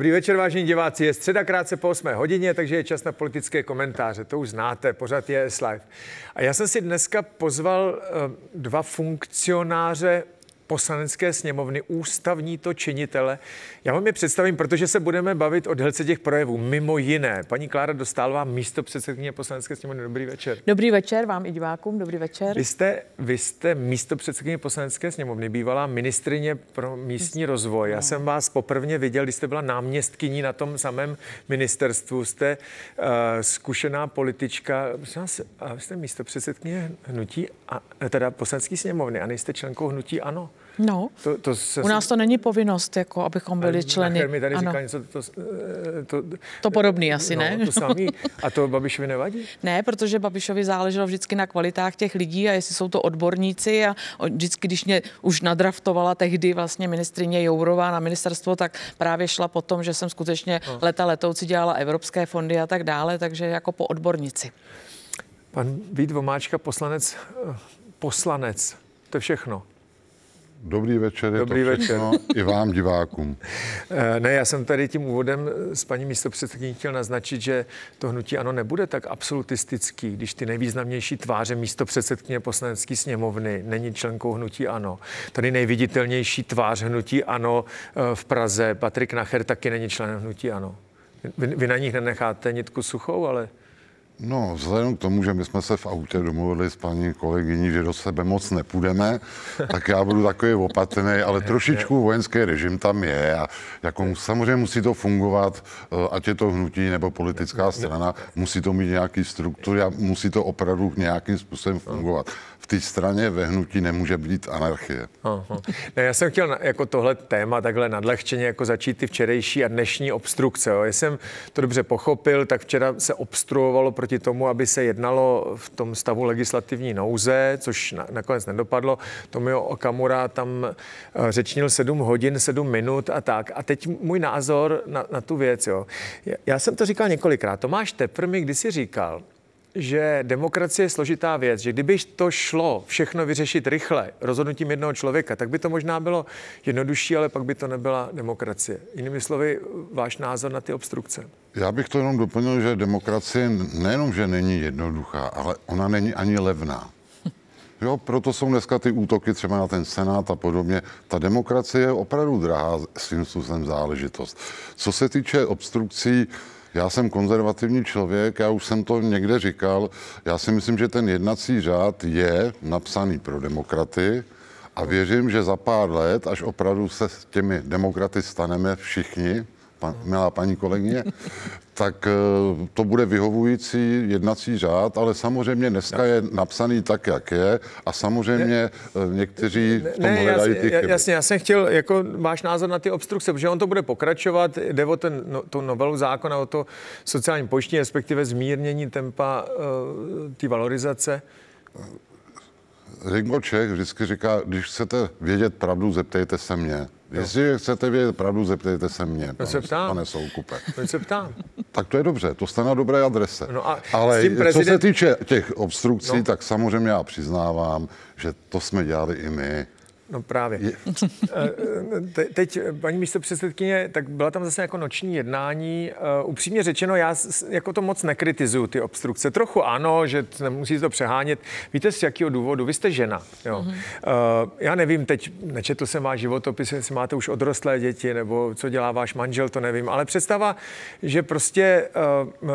Dobrý večer, vážení diváci. Je středa krátce po 8 hodině, takže je čas na politické komentáře. To už znáte, pořád je live. A já jsem si dneska pozval uh, dva funkcionáře poslanecké sněmovny, ústavní to činitele. Já vám je představím, protože se budeme bavit o délce těch projevů. Mimo jiné, paní Klára Dostálová, místo předsedkyně poslanecké sněmovny. Dobrý večer. Dobrý večer vám i divákům, dobrý večer. Vy jste, vy jste místo předsedkyně poslanecké sněmovny, bývalá ministrině pro místní rozvoj. Já jsem vás poprvně viděl, když jste byla náměstkyní na tom samém ministerstvu. Jste uh, zkušená politička. Vás, uh, jste místo předsedkyně hnutí, a, teda poslanecké sněmovny a nejste členkou hnutí ANO. No, to, to se... u nás to není povinnost, jako abychom byli členy. mi tady ano. říká něco, to, to, to, to podobný asi, no, ne? To samý. A to Babišovi nevadí? Ne, protože Babišovi záleželo vždycky na kvalitách těch lidí a jestli jsou to odborníci a vždycky, když mě už nadraftovala tehdy vlastně ministrině Jourová na ministerstvo, tak právě šla po tom, že jsem skutečně no. leta letoucí dělala evropské fondy a tak dále, takže jako po odbornici. Pan Vít Vomáčka, poslanec, eh, poslanec, to je všechno. Dobrý večer, Dobrý to večer. i vám divákům. Eh, ne, já jsem tady tím úvodem s paní místopředsedkyní chtěl naznačit, že to hnutí ano nebude tak absolutistický, když ty nejvýznamnější tváře místopředsedkyně poslanecké sněmovny není členkou hnutí ano. Tady nejviditelnější tvář hnutí ano eh, v Praze, Patrik Nacher, taky není členem hnutí ano. Vy, vy na nich nenecháte nitku suchou, ale... No, vzhledem k tomu, že my jsme se v autě domluvili s paní kolegyní, že do sebe moc nepůjdeme, tak já budu takový opatrný, ale trošičku vojenský režim tam je a jako samozřejmě musí to fungovat, eh, ať je to hnutí nebo politická strana, musí to mít nějaký struktury a musí to opravdu nějakým způsobem fungovat té straně ve hnutí nemůže být anarchie. Aha. Ne, já jsem chtěl jako tohle téma takhle nadlehčeně jako začít ty včerejší a dnešní obstrukce. Jo. Jsem to dobře pochopil, tak včera se obstruovalo proti tomu, aby se jednalo v tom stavu legislativní nouze, což na, nakonec nedopadlo. Tomio Okamura tam eh, řečnil 7 hodin, 7 minut a tak. A teď můj názor na, na tu věc. Jo. Já jsem to říkal několikrát. Tomáš Tepr mi kdysi říkal, že demokracie je složitá věc, že kdyby to šlo všechno vyřešit rychle rozhodnutím jednoho člověka, tak by to možná bylo jednodušší, ale pak by to nebyla demokracie. Jinými slovy, váš názor na ty obstrukce? Já bych to jenom doplnil, že demokracie nejenom, že není jednoduchá, ale ona není ani levná. Jo, proto jsou dneska ty útoky třeba na ten Senát a podobně. Ta demokracie je opravdu drahá svým způsobem záležitost. Co se týče obstrukcí, já jsem konzervativní člověk, já už jsem to někde říkal. Já si myslím, že ten jednací řád je napsaný pro demokraty a věřím, že za pár let, až opravdu se s těmi demokraty staneme všichni, pan, milá paní kolegyně, tak eh, to bude vyhovující jednací řád, ale samozřejmě dneska je napsaný tak, jak je a samozřejmě eh, někteří v tom ne, hledají ty chyby. Jasně, já jsem chtěl jako váš názor na ty obstrukce, protože on to bude pokračovat, jde o ten, no, tu novelu zákona, o to sociální pojištění, respektive zmírnění tempa uh, té valorizace. Rigmor Čech vždycky říká, když chcete vědět pravdu, zeptejte se mě. Jestli chcete vědět pravdu, zeptejte se mě, pane, se ptám. pane Soukupe. To se ptám. Tak to je dobře, to jste na dobré adrese. No a Ale prezident... co se týče těch obstrukcí, no. tak samozřejmě já přiznávám, že to jsme dělali i my. No právě. Je... Eh, eh, teď, paní místo předsedkyně, tak byla tam zase jako noční jednání. Uh, upřímně řečeno, já jako to moc nekritizuju, ty obstrukce. Trochu ano, že nemusíte to přehánět. Víte z jakého důvodu? Vy jste žena. Jo. Uh, já nevím, teď nečetl jsem váš životopis, jestli máte už odrostlé děti, nebo co dělá váš manžel, to nevím. Ale představa, že prostě uh,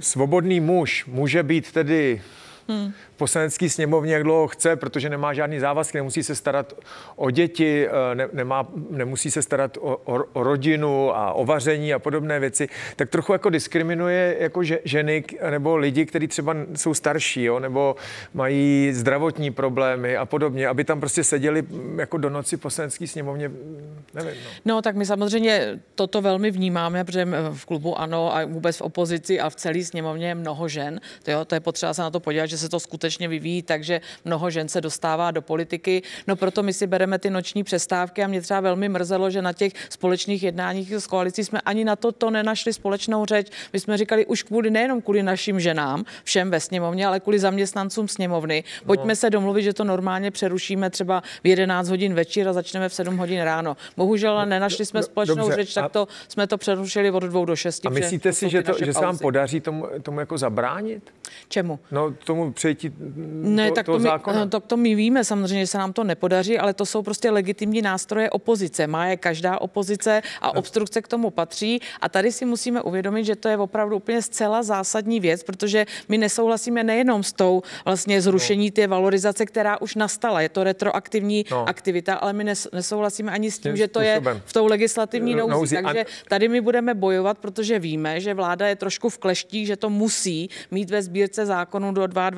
svobodný muž může být tedy hmm. poslanecký sněmovně, jak dlouho chce, protože nemá žádný závazky, nemusí se starat o děti, eh, ne, nemá, nemusí se starat o, o, o rodinu a o vaření a podobné věci, tak trochu jako diskriminuje jako ženy nebo lidi, kteří třeba jsou starší, jo, nebo mají zdravotní problémy a podobně, aby tam prostě seděli mm, jako do noci poslanecký sněmovně, mm, nevím. No. no tak my samozřejmě toto velmi vnímáme, protože v klubu ANO a vůbec v opozici a v celé sněmovně je mnoho žen, to, jo, to je potřeba se na to podívat, že že se to skutečně vyvíjí, takže mnoho žen se dostává do politiky. No proto my si bereme ty noční přestávky a mě třeba velmi mrzelo, že na těch společných jednáních s koalicí jsme ani na to to nenašli společnou řeč. My jsme říkali už kvůli nejenom kvůli našim ženám, všem ve sněmovně, ale kvůli zaměstnancům sněmovny. Pojďme no. se domluvit, že to normálně přerušíme třeba v 11 hodin večer a začneme v 7 hodin ráno. Bohužel no, nenašli jsme no, společnou dobře. řeč, tak to jsme to přerušili od dvou do šesti. A myslíte si, že, to, že se vám podaří tomu, tomu jako zabránit? Čemu? No tomu přijetí ne, to, tak toho to my, zákona. Tak to my víme samozřejmě, že se nám to nepodaří, ale to jsou prostě legitimní nástroje opozice. Má je každá opozice a obstrukce k tomu patří. A tady si musíme uvědomit, že to je opravdu úplně zcela zásadní věc, protože my nesouhlasíme nejenom s tou vlastně zrušení no. té valorizace, která už nastala. Je to retroaktivní no. aktivita, ale my nesouhlasíme ani s tím, tím že to je v tou legislativní no, nouzi. Takže tady my budeme bojovat, protože víme, že vláda je trošku v kleští, že to musí mít ve sbírce zákonu do 22.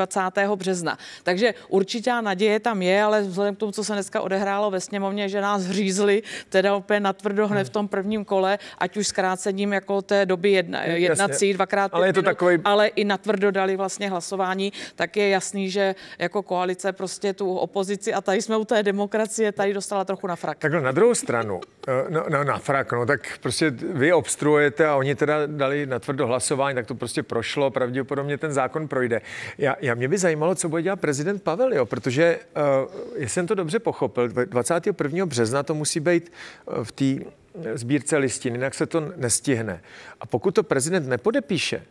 března. Takže určitá naděje tam je, ale vzhledem k tomu, co se dneska odehrálo ve sněmovně, že nás hřízli teda opět natvrdo hned v tom prvním kole, ať už zkrácením jako té doby jedna, jednací, dvakrát ale, je to minut, takový... ale i natvrdo dali vlastně hlasování, tak je jasný, že jako koalice prostě tu opozici a tady jsme u té demokracie, tady dostala trochu na frak. Takhle na druhou stranu, eh, no, no, na frak, no, tak prostě vy obstruujete a oni teda dali natvrdo hlasování, tak to prostě prošlo, pravděpodobně ten zákon projde. Já, já mě by zajímalo, co bude dělat prezident Pavel, jo, protože, uh, jestli jsem to dobře pochopil, 21. března to musí být uh, v té sbírce listin, jinak se to nestihne. A pokud to prezident nepodepíše,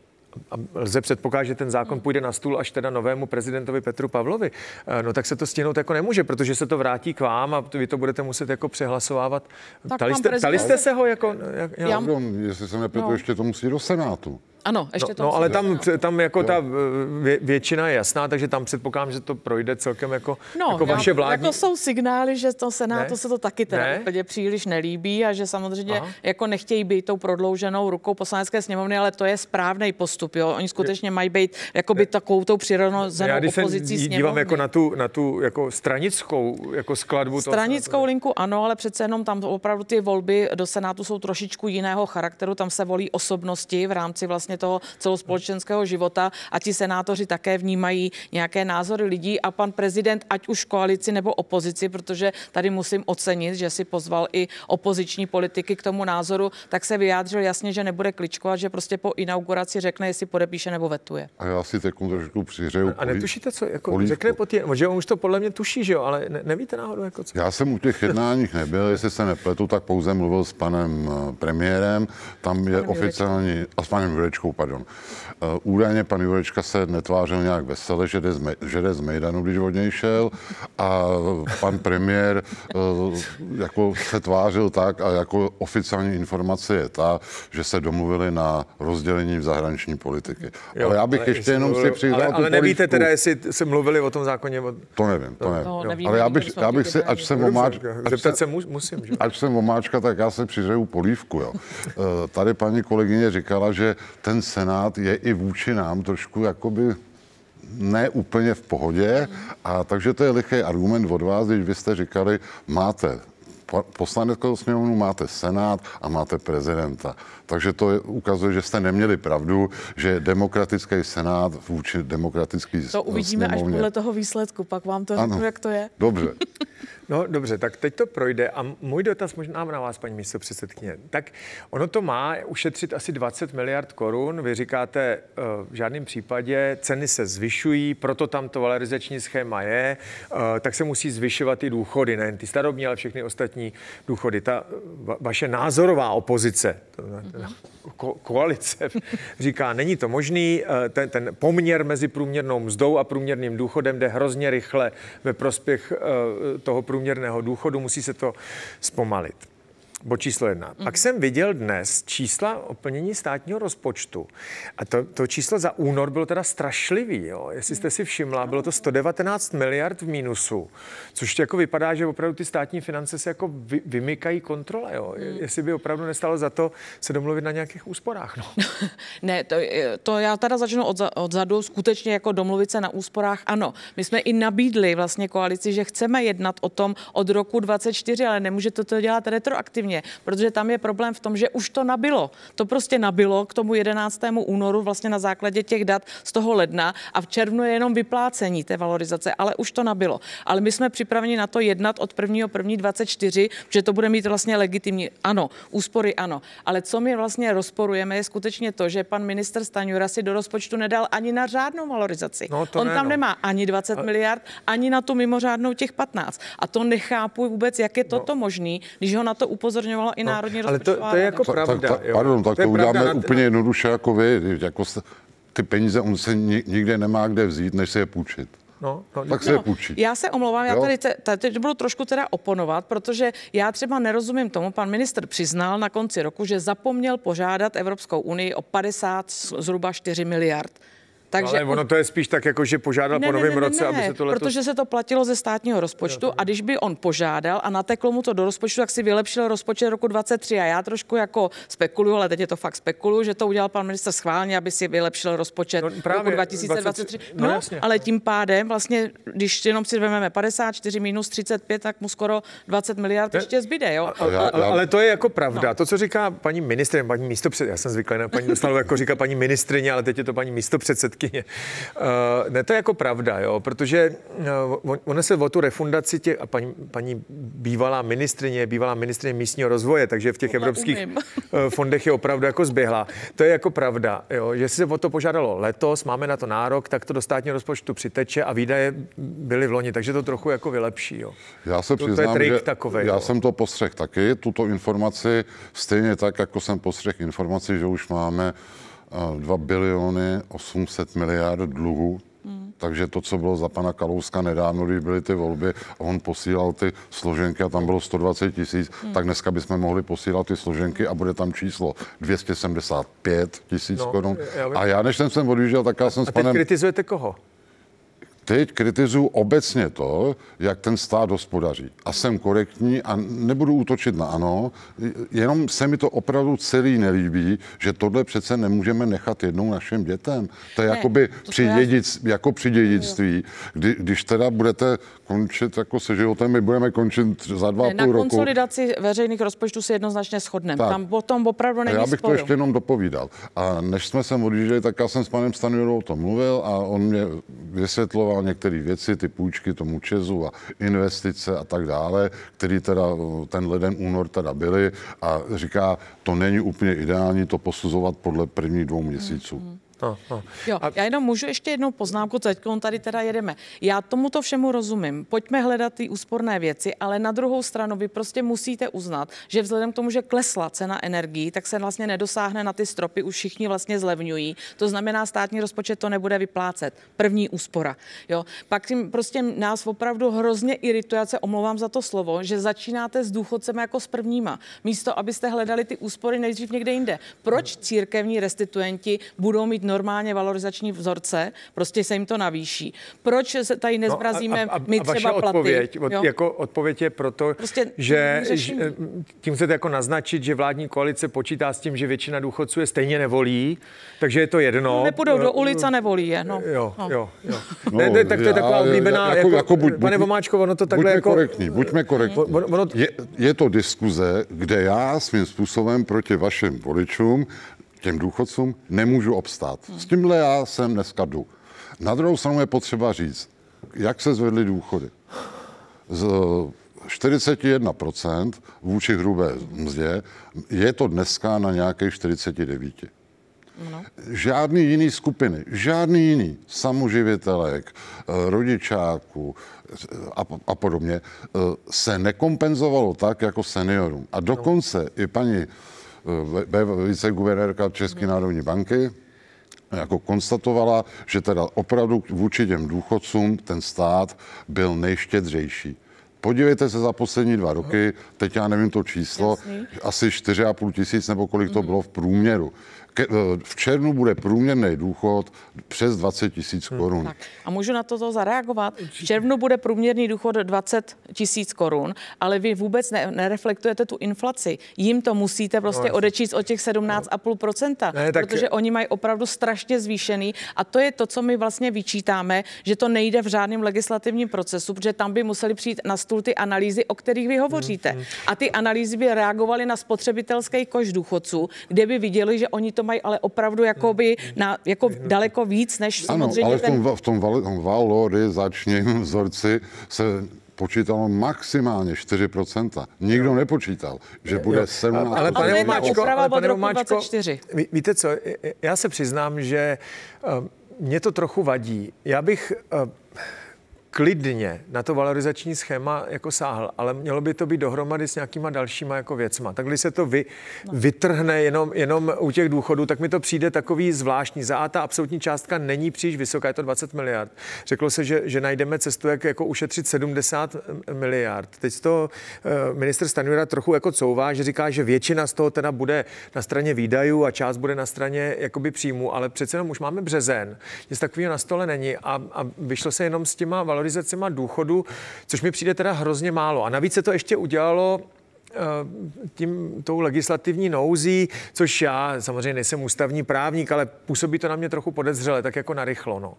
a lze předpokládat, že ten zákon půjde na stůl až teda novému prezidentovi Petru Pavlovi, eh, no tak se to stihnout jako nemůže, protože se to vrátí k vám a vy to budete muset jako přehlasovávat. Tali jste, tali jste se ho jako... Jak, já... Já... Jestli se nepletu, no. ještě to musí do Senátu. Ano, ještě no, to. No, ale tam, tam jako ta vě, většina je jasná, takže tam předpokládám, že to projde celkem jako, no, jako vaše vládní. Jako jsou signály, že to Senátu ne? se to taky teda ne? úplně příliš nelíbí a že samozřejmě Aha. jako nechtějí být tou prodlouženou rukou poslanecké sněmovny, ale to je správný postup. Jo? Oni skutečně mají být jako by takovou tou přirozenou Já, když opozicí se dívám jako na tu, na tu jako stranickou jako skladbu. Stranickou linku ano, ale přece jenom tam opravdu ty volby do Senátu jsou trošičku jiného charakteru. Tam se volí osobnosti v rámci vlastně toho celospolečenského života a ti senátoři také vnímají nějaké názory lidí a pan prezident, ať už koalici nebo opozici, protože tady musím ocenit, že si pozval i opoziční politiky k tomu názoru, tak se vyjádřil jasně, že nebude kličkovat, že prostě po inauguraci řekne, jestli podepíše nebo vetuje. A já si teď trošku přiřeju. A netušíte, co jako řekne po tě, že on už to podle mě tuší, že jo, ale ne, nevíte náhodou, jako co? Já jsem u těch jednáních nebyl, jestli se nepletu, tak pouze mluvil s panem eh, premiérem, tam je oficiální, a s panem Jurečkou Jurečkou, pardon. Uh, údajně pan Jurečka se netvářil nějak vesele, že jde z, že jde z Mejdanu, když od něj šel a pan premiér uh, jako se tvářil tak a jako oficiální informace je ta, že se domluvili na rozdělení v zahraniční politiky. Jo, ale já bych ale ještě jenom mluvili, si přidal Ale, ale nevíte teda, jestli se mluvili o tom zákoně? O... To nevím, to nevím. No, nevím ale já bych, já bych si, ať jsem omáčka, se musím, že? Ať jsem omáčka, tak já se přiřeju polívku. Jo. Uh, tady paní kolegyně říkala, že ten Senát je i vůči nám trošku jakoby ne úplně v pohodě. A takže to je lichý argument od vás, když vy jste říkali, máte poslaneckou sněmovnu, máte senát a máte prezidenta. Takže to je, ukazuje, že jste neměli pravdu, že demokratický senát vůči demokratický To uvidíme sněmovně. až podle toho výsledku, pak vám to řeknu, jak to je. Dobře. No dobře, tak teď to projde a můj dotaz možná na vás, paní místo předsedkyně. Tak ono to má ušetřit asi 20 miliard korun. Vy říkáte, eh, v žádném případě ceny se zvyšují, proto tam to valorizační schéma je, eh, tak se musí zvyšovat i důchody, nejen ty starobní, ale všechny ostatní důchody. Ta vaše názorová opozice, ko, koalice říká, není to možný, eh, ten, ten poměr mezi průměrnou mzdou a průměrným důchodem jde hrozně rychle ve prospěch toho průměrného průměrného důchodu, musí se to zpomalit. Bod číslo jedna. Mm. Pak jsem viděl dnes čísla o plnění státního rozpočtu. A to, to číslo za únor bylo teda strašlivý. Jo? Jestli jste si všimla, bylo to 119 miliard v mínusu. Což jako vypadá, že opravdu ty státní finance se jako vy, vymykají kontrole. Jo? Mm. Jestli by opravdu nestalo za to se domluvit na nějakých úsporách. No. ne, to, to já teda začnu od, odzadu. Skutečně jako domluvit se na úsporách, ano. My jsme i nabídli vlastně koalici, že chceme jednat o tom od roku 24, ale nemůže to dělat retroaktivně efektivně, protože tam je problém v tom, že už to nabilo. To prostě nabilo k tomu 11. únoru vlastně na základě těch dat z toho ledna a v červnu je jenom vyplácení té valorizace, ale už to nabilo. Ale my jsme připraveni na to jednat od 1. 1. 24, že to bude mít vlastně legitimní. Ano, úspory ano. Ale co my vlastně rozporujeme, je skutečně to, že pan minister Staňura si do rozpočtu nedal ani na řádnou valorizaci. No, On ne, tam no. nemá ani 20 a... miliard, ani na tu mimořádnou těch 15. A to nechápu vůbec, jak je no. toto no. možný, když ho na to upozorňovalo i no, Národní Ale to, to je jako tak, pravda. Tak, tak, pardon, tak to, to uděláme na... úplně jednoduše jako vy. Jako ty peníze on se nikde nemá kde vzít, než se je půjčit. No, no, tak se no, půjčí. Já se omlouvám, jo? já tady, tady teď budu trošku teda oponovat, protože já třeba nerozumím tomu, pan minister přiznal na konci roku, že zapomněl požádat Evropskou unii o 50 zhruba 4 miliard. Takže ale ono to je spíš tak, jako že požádal ne, po novém ne, ne, roce, ne, aby se to letos... protože se to platilo ze státního rozpočtu jo, a když by on požádal a nateklo mu to do rozpočtu, tak si vylepšil rozpočet roku 23 a já trošku jako spekuluju, ale teď je to fakt spekuluju, že to udělal pan minister schválně, aby si vylepšil rozpočet no, právě, roku 2023. 20, no, no ale tím pádem vlastně, když jenom si vezmeme 54 minus 35, tak mu skoro 20 miliard ne, ještě zbyde, jo? A, a, a, ale to je jako pravda. No. To, co říká paní ministrině, paní místo já jsem zvyklý na paní Dostalovou, jako říká paní ministrině, ale teď je to paní místo předsedkyně. Uh, ne, to je jako pravda, jo, protože uh, ono se o tu refundaci těch, a paní, paní bývalá ministrině, bývalá ministrině místního rozvoje, takže v těch Tohle evropských umím. Eh, fondech je opravdu jako zběhla. To je jako pravda, jo, že se o to požádalo letos, máme na to nárok, tak to do státního rozpočtu přiteče a výdaje byly v loni, takže to trochu jako vylepší. Jo. Já se přiznám, to je trik že takovej, já jo. jsem to postřeh taky, tuto informaci, stejně tak, jako jsem postřeh informaci, že už máme 2 biliony 800 miliard dluhu. Hmm. Takže to, co bylo za pana Kalouska nedávno, když byly ty volby a on posílal ty složenky a tam bylo 120 tisíc, hmm. tak dneska bychom mohli posílat ty složenky a bude tam číslo 275 tisíc no, korun. A já, než jsem sem odjížděl, tak já jsem a s panem... kritizujete koho? Teď kritizuju obecně to, jak ten stát hospodaří. A jsem korektní a nebudu útočit na ano, jenom se mi to opravdu celý nelíbí, že tohle přece nemůžeme nechat jednou našim dětem. To je ne, jakoby to při, dědic, jako při dědictví. Kdy, když teda budete končit jako se životem, my budeme končit za dva ne, půl roku. Na konsolidaci veřejných rozpočtů si jednoznačně shodneme. Tam potom opravdu není Já bych sporu. to ještě jenom dopovídal. A než jsme sem odjížděli, tak já jsem s panem Stanjurou o tom mluvil a on mě vysvětloval, vysvětloval některé věci, ty půjčky tomu Česu a investice a tak dále, který teda ten leden únor teda byly a říká, to není úplně ideální to posuzovat podle prvních dvou měsíců. Mm-hmm. No, no. Jo, a... já jenom můžu ještě jednou poznámku, teď tady teda jedeme. Já tomuto všemu rozumím. Pojďme hledat ty úsporné věci, ale na druhou stranu vy prostě musíte uznat, že vzhledem k tomu, že klesla cena energií, tak se vlastně nedosáhne na ty stropy, už všichni vlastně zlevňují. To znamená, státní rozpočet to nebude vyplácet. První úspora. Jo. Pak tím prostě nás opravdu hrozně irituje, se omlouvám za to slovo, že začínáte s důchodcem jako s prvníma. Místo, abyste hledali ty úspory nejdřív někde jinde. Proč církevní restituenti budou mít normálně valorizační vzorce, prostě se jim to navýší. Proč se tady nezbrazíme no a, a, a, my třeba a platy? Odpověď, od, jako odpověď je proto, prostě že, že tím chcete jako naznačit, že vládní koalice počítá s tím, že většina důchodců je stejně nevolí, takže je to jedno. No, nepůjdou do ulic a nevolí je. No. Jo, no. jo, jo. No, ne, ne, tak to je taková oblíbená, jako, jako, jako buď, pane Vomáčko, ono to takhle buďme jako... korektní, buďme korektní. Ono, je, je to diskuze, kde já svým způsobem proti vašim voličům těm důchodcům nemůžu obstát. S tímhle já jsem dneska jdu. Na druhou stranu je potřeba říct, jak se zvedly důchody. Z 41% vůči hrubé mzdě je to dneska na nějakých 49. No. Žádný jiný skupiny, žádný jiný samoživitelek, eh, rodičáků a, a podobně eh, se nekompenzovalo tak jako seniorům. A dokonce no. i paní viceguvernérka České národní banky, jako konstatovala, že teda opravdu vůči těm důchodcům ten stát byl nejštědřejší. Podívejte se za poslední dva roky, teď já nevím to číslo, Jasný. asi 4,5 tisíc nebo kolik to mhm. bylo v průměru. V červnu bude průměrný důchod přes 20 tisíc hmm. korun. Tak. A můžu na to zareagovat? V červnu bude průměrný důchod 20 tisíc korun, ale vy vůbec ne, nereflektujete tu inflaci. Jim to musíte prostě no, odečíst o těch 17,5%, ne, tak... protože oni mají opravdu strašně zvýšený a to je to, co my vlastně vyčítáme, že to nejde v žádném legislativním procesu, protože tam by museli přijít na stůl ty analýzy, o kterých vy hovoříte. Hmm, hmm. A ty analýzy by reagovaly na spotřebitelský koš důchodců, kde by viděli, že oni to mají ale opravdu jakoby na, jako daleko víc, než ano, samozřejmě ale v tom, ten... v tom valorizačním vzorci se počítalo maximálně 4%. Nikdo nepočítal, že bude 17. Ale pane Vomáčko, ale pane Vomáčko, ví, víte co, já se přiznám, že uh, mě to trochu vadí. Já bych uh, klidně na to valorizační schéma jako sáhl, ale mělo by to být dohromady s nějakýma dalšíma jako věcma. Tak když se to vy, no. vytrhne jenom, jenom u těch důchodů, tak mi to přijde takový zvláštní. Za A ta absolutní částka není příliš vysoká, je to 20 miliard. Řeklo se, že, že najdeme cestu, jak jako ušetřit 70 miliard. Teď to uh, minister Stanjura trochu jako couvá, že říká, že většina z toho teda bude na straně výdajů a část bude na straně jakoby příjmu, ale přece jenom už máme březen, nic takového na stole není a, a vyšlo se jenom s těma valorizačními valorizacema důchodu, což mi přijde teda hrozně málo. A navíc se to ještě udělalo eh, tím, tou legislativní nouzí, což já samozřejmě nejsem ústavní právník, ale působí to na mě trochu podezřele, tak jako narychlo. No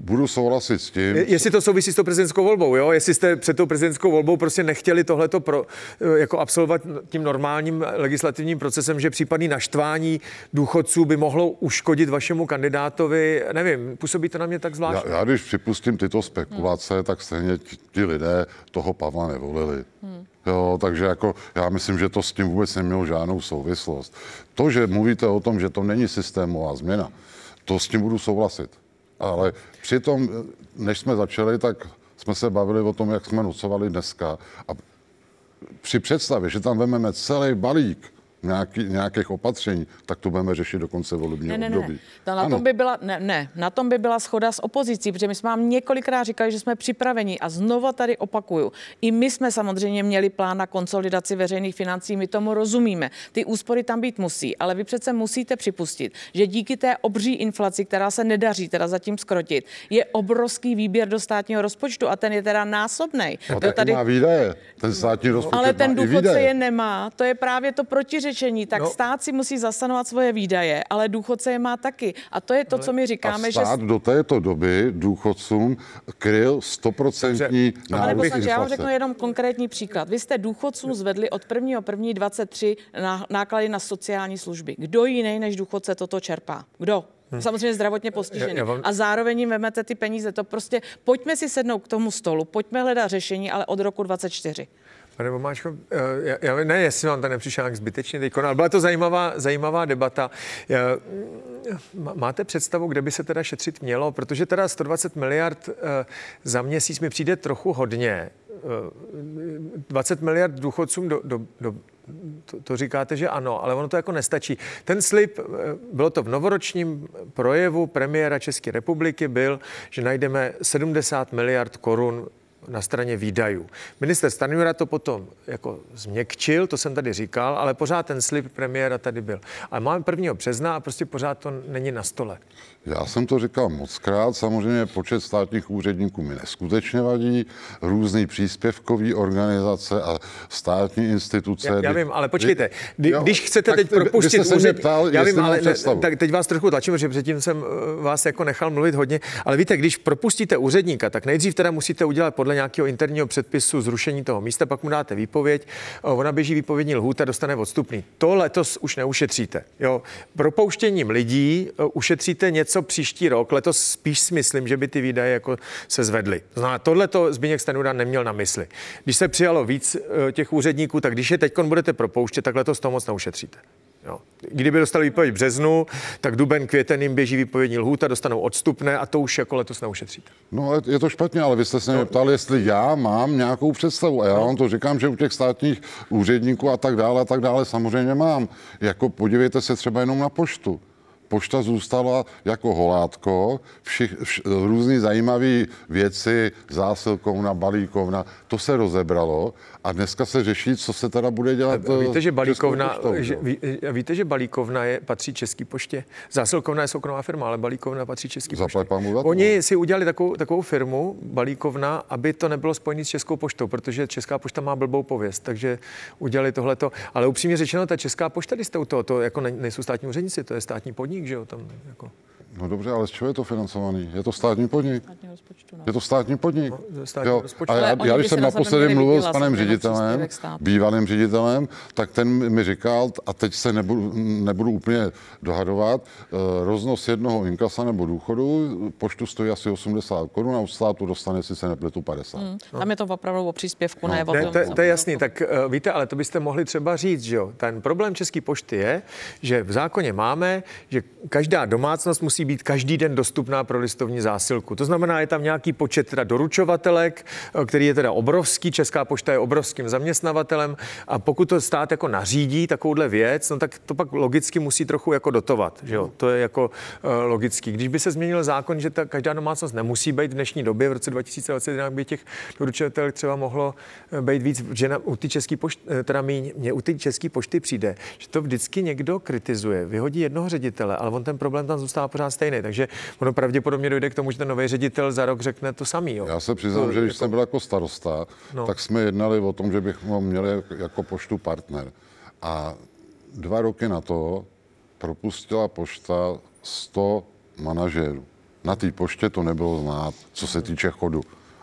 budu souhlasit s tím. Jestli to souvisí s tou prezidentskou volbou, jo? Jestli jste před tou prezidentskou volbou prostě nechtěli tohleto pro, jako absolvovat tím normálním legislativním procesem, že případný naštvání důchodců by mohlo uškodit vašemu kandidátovi, nevím, působí to na mě tak zvláštně. Já, já když připustím tyto spekulace, hmm. tak stejně ti, ti lidé toho Pavla nevolili. Hmm. Jo, takže jako já myslím, že to s tím vůbec nemělo žádnou souvislost. To, že mluvíte o tom, že to není systémová změna, to s tím budu souhlasit. Ale přitom, než jsme začali, tak jsme se bavili o tom, jak jsme nocovali dneska. A při představě, že tam vezmeme celý balík nějaký, nějakých opatření, tak to budeme řešit do konce volebního ne, ne, období. Ne. na, tom by byla, ne, ne, na tom by byla schoda s opozicí, protože my jsme vám několikrát říkali, že jsme připraveni a znova tady opakuju. I my jsme samozřejmě měli plán na konsolidaci veřejných financí, my tomu rozumíme. Ty úspory tam být musí, ale vy přece musíte připustit, že díky té obří inflaci, která se nedaří teda zatím skrotit, je obrovský výběr do státního rozpočtu a ten je teda násobný. No, tady... má výdaje. Ten státní rozpočet Ale ten důchodce je nemá. To je právě to protiřečení řečení, tak no. stát si musí zasanovat svoje výdaje, ale důchodce je má taky. A to je to, co my říkáme, a stát že... do této doby důchodcům kryl stoprocentní Ale poslanče, já vám řeknu jenom konkrétní příklad. Vy jste důchodcům zvedli od 1. 1. 23 náklady na sociální služby. Kdo jiný než důchodce toto čerpá? Kdo? Hmm. Samozřejmě zdravotně postižený. Já, já vám... A zároveň jim vemete ty peníze. To prostě, pojďme si sednout k tomu stolu, pojďme hledat řešení, ale od roku 24. Pane Vomáčko, eh, já, já, ne, jestli vám to nepřišel jak zbytečně teď, ale byla to zajímavá, zajímavá debata. Já, máte představu, kde by se teda šetřit mělo? Protože teda 120 miliard eh, za měsíc mi přijde trochu hodně. 20 eh, miliard důchodcům do, do, do to, to říkáte, že ano, ale ono to jako nestačí. Ten slib, bylo to v novoročním projevu premiéra České republiky, byl, že najdeme 70 miliard korun na straně výdajů. Minister Stanjura to potom jako změkčil, to jsem tady říkal, ale pořád ten slib premiéra tady byl. Ale máme 1. března a prostě pořád to není na stole. Já jsem to říkal moc krát, samozřejmě počet státních úředníků mi neskutečně vadí, různý příspěvkový organizace a státní instituce. Já, já vím, ale počkejte, kdy, jo, když chcete teď propustit úřad, ptal, já vím, ale ne, tak teď vás trochu tlačím, že předtím jsem eh, vás jako nechal mluvit hodně, ale víte, když propustíte úředníka, tak nejdřív teda musíte udělat podle nějakého interního předpisu zrušení toho místa, pak mu dáte výpověď, ona běží výpovědní lhůta, dostane odstupný. To letos už neušetříte. Jo. Propouštěním lidí ušetříte něco příští rok. Letos spíš si myslím, že by ty výdaje jako se zvedly. To tohle to Zbigněk Stanura neměl na mysli. Když se přijalo víc těch úředníků, tak když je teď budete propouštět, tak letos toho moc neušetříte. Jo. Kdyby dostali výpověď v březnu, tak duben, květen jim běží výpovědní lhůta, dostanou odstupné a to už jako letos neušetříte. No je to špatně, ale vy jste se mě no. ptali, jestli já mám nějakou představu. A já no. vám to říkám, že u těch státních úředníků a tak dále a tak dále samozřejmě mám. Jako podívejte se třeba jenom na poštu pošta zůstala jako holátko, všich, vš, různý zajímavé věci, zásilkovna, balíkovna, to se rozebralo a dneska se řeší, co se teda bude dělat. Víte, že balíkovna, poštou, že, ví, víte, že balíkovna je, patří České poště. Zásilkovna je soukromá firma, ale balíkovna patří České poště. Oni si udělali takovou, takovou firmu, balíkovna, aby to nebylo spojené s Českou poštou, protože Česká pošta má blbou pověst, takže udělali tohleto. Ale upřímně řečeno, ta Česká pošta, když jste u toho, to jako nejsou státní úředníci, to je státní podnik, že jo? Tam jako... No dobře, ale z čeho je to financovaný? Je to státní podnik. no. Je to státní podnik. No, státní jo. A já, já když jsem naposledy mluvil s panem ředitelem, bývalým ředitelem, tak ten mi říkal, a teď se nebudu, nebudu úplně dohadovat, uh, roznos jednoho inkasa nebo důchodu, poštu stojí asi 80 korun a od státu dostane si se nepletu 50. Hmm. No. Tam je to opravdu o příspěvku, no. ne o tom. To, to je jasný, tak uh, víte, ale to byste mohli třeba říct, že jo. Ten problém České pošty je, že v zákoně máme, že každá domácnost musí musí být každý den dostupná pro listovní zásilku. To znamená, je tam nějaký počet teda doručovatelek, eh, který je teda obrovský. Česká pošta je obrovským zaměstnavatelem a pokud to stát jako nařídí takovouhle věc, no tak to pak logicky musí trochu jako dotovat, že jo? To je jako uh, logický. Když by se změnil zákon, že ta každá domácnost nemusí být v dnešní době, v roce 2021 by těch doručovatelek třeba mohlo eh, být víc, že na, u ty české pošty, teda míň, mě u ty české pošty přijde, že to vždycky někdo kritizuje, vyhodí jednoho ředitele, ale on ten problém tam zůstává pořád stejný. Takže ono pravděpodobně dojde k tomu, že ten nový ředitel za rok řekne to samý. Jo. Já se přiznám, to, že když jako... jsem byl jako starosta, no. tak jsme jednali o tom, že bychom měli jako poštu partner. A dva roky na to propustila pošta 100 manažerů. Na té poště to nebylo znát, co se týče chodu.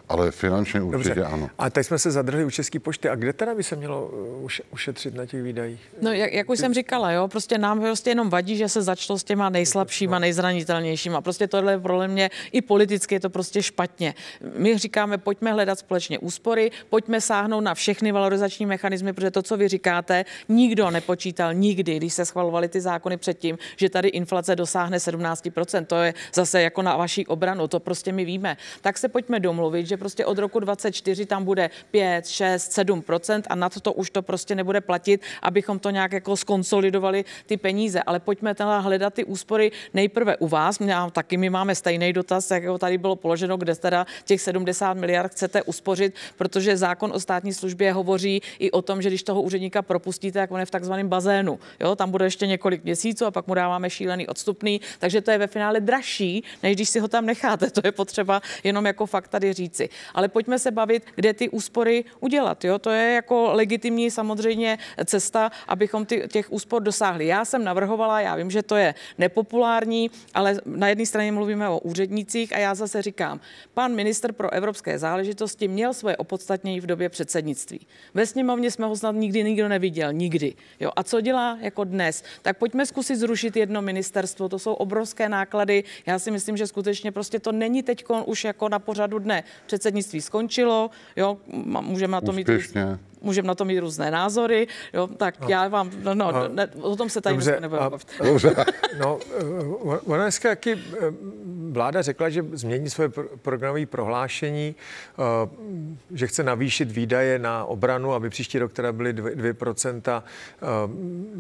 Ale finančně určitě Dobře. ano. A teď jsme se zadrhli u České pošty. A kde teda by se mělo uh, ušetřit na těch výdajích? No, jak, jak už Ty... jsem říkala, jo, prostě nám prostě jenom vadí, že se začalo s těma nejslabšíma, no. nejzranitelnějšíma. Prostě tohle je pro mě i politicky je to prostě špatně. My říkáme, pojďme hledat společně úspory, pojďme sáhnout na všechny valorizační mechanismy, protože to, co vy říkáte, nikdo nepočítal nikdy, když se schvalovaly ty zákony předtím, že tady inflace dosáhne 17%. To je zase jako na vaší obranu, to prostě my víme. Tak se pojďme domluvit, že prostě od roku 24 tam bude 5, 6, 7% a na to, to už to prostě nebude platit, abychom to nějak jako skonsolidovali ty peníze. Ale pojďme teda hledat ty úspory nejprve u vás. Mě, taky my máme stejný dotaz, jak tady bylo položeno, kde teda těch 70 miliard chcete uspořit, protože zákon o státní službě hovoří i o tom, že když toho úředníka propustíte, jak on je v takzvaném bazénu. Jo, tam bude ještě několik měsíců a pak mu dáváme šílený odstupný, takže to je ve finále dražší, než když si ho tam necháte. To je potřeba jenom jako fakt tady říci ale pojďme se bavit, kde ty úspory udělat. Jo? To je jako legitimní samozřejmě cesta, abychom ty, těch úspor dosáhli. Já jsem navrhovala, já vím, že to je nepopulární, ale na jedné straně mluvíme o úřednících a já zase říkám, pan minister pro evropské záležitosti měl svoje opodstatnění v době předsednictví. Ve sněmovně jsme ho snad nikdy nikdo neviděl, nikdy. Jo? A co dělá jako dnes? Tak pojďme zkusit zrušit jedno ministerstvo, to jsou obrovské náklady. Já si myslím, že skutečně prostě to není teď už jako na pořadu dne. Přece předsednictví skončilo, jo, můžeme na to Úspěšně. Můžeme na to mít různé názory, jo, tak no. já vám, no, no no ne, o tom se tady dobře, nebudeme bavit. Dobře. no, eh, ona dneska jaký eh, vláda řekla, že změní svoje programové prohlášení, eh, že chce navýšit výdaje na obranu, aby příští rok teda byly 2%,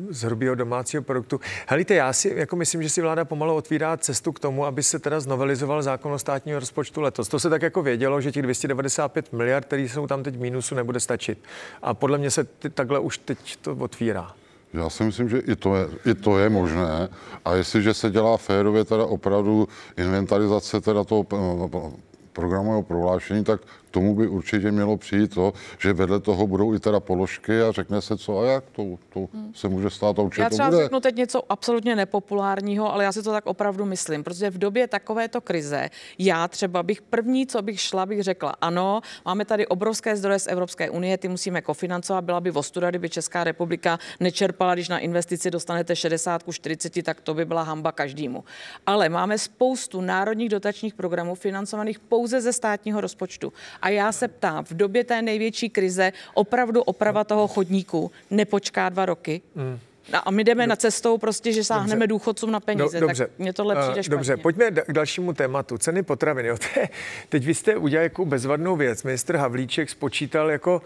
z hrubého domácího produktu. Helíte, já si jako myslím, že si vláda pomalu otvírá cestu k tomu, aby se teda znovelizoval zákon o státního rozpočtu letos. To se tak jako vědělo, že těch 295 miliard, které jsou tam teď v mínusu, nebude stačit. A podle mě se ty, takhle už teď to otvírá. Já si myslím, že i to, je, i to je možné. A jestliže se dělá férově teda opravdu inventarizace teda toho programového prohlášení, tak tomu by určitě mělo přijít to, že vedle toho budou i teda položky a řekne se co a jak, to, to hmm. se může stát a určitě Já třeba to bude. řeknu teď něco absolutně nepopulárního, ale já si to tak opravdu myslím, protože v době takovéto krize já třeba bych první, co bych šla, bych řekla, ano, máme tady obrovské zdroje z Evropské unie, ty musíme kofinancovat, byla by vostuda, kdyby Česká republika nečerpala, když na investici dostanete 60, 40, tak to by byla hamba každému. Ale máme spoustu národních dotačních programů financovaných pouze ze státního rozpočtu. A já se ptám, v době té největší krize opravdu oprava toho chodníku nepočká dva roky? Mm. A my jdeme no, na cestou prostě, že sáhneme dobře. důchodcům na peníze. No, dobře. Tak mně tohle přijde špatně. Dobře, pojďme k dalšímu tématu. Ceny potravin. Jo. Teď vy jste udělali jako bezvadnou věc. Minister Havlíček spočítal jako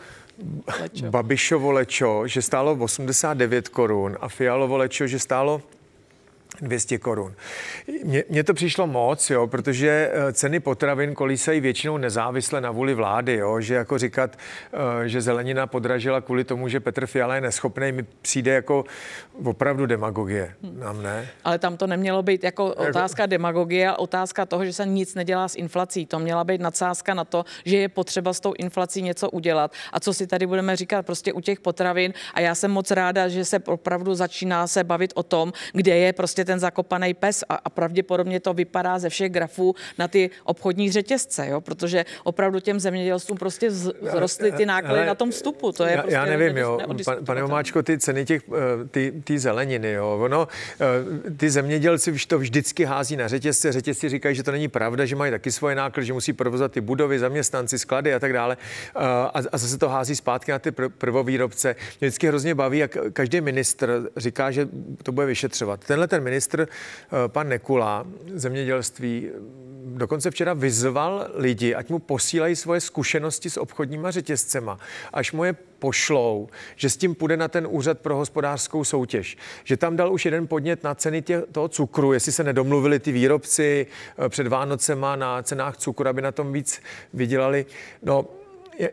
lečo. Babišovo lečo, že stálo 89 korun a Fialovo lečo, že stálo 200 korun. Mně to přišlo moc, jo, protože eh, ceny potravin kolísají většinou nezávisle na vůli vlády, jo, že jako říkat, eh, že zelenina podražila kvůli tomu, že Petr Fiala je neschopný, mi přijde jako opravdu demagogie. Nám ne? Ale tam to nemělo být jako, jako otázka demagogie, otázka toho, že se nic nedělá s inflací. To měla být nadsázka na to, že je potřeba s tou inflací něco udělat. A co si tady budeme říkat prostě u těch potravin. A já jsem moc ráda, že se opravdu začíná se bavit o tom, kde je prostě ten ten zakopaný pes a, a pravděpodobně to vypadá ze všech grafů na ty obchodní řetězce, jo? protože opravdu těm zemědělcům prostě zrostly ty náklady Ale, na tom vstupu. To je já, prostě já nevím, jo, pane Omáčko, ty ceny těch, eh, ty, ty zeleniny, jo, ono, eh, ty zemědělci to vždycky hází na řetězce, řetězci říkají, že to není pravda, že mají taky svoje náklady, že musí provozovat ty budovy, zaměstnanci, sklady a tak dále. Eh, a, a zase to hází zpátky na ty prvovýrobce. Mě vždycky hrozně baví, jak každý ministr říká, že to bude vyšetřovat. Tenhle ten ministr ministr eh, pan Nekula zemědělství dokonce včera vyzval lidi, ať mu posílají svoje zkušenosti s obchodníma řetězcema, až mu je pošlou, že s tím půjde na ten úřad pro hospodářskou soutěž. Že tam dal už jeden podnět na ceny tě, toho cukru, jestli se nedomluvili ty výrobci eh, před Vánocema na cenách cukru, aby na tom víc vydělali. No,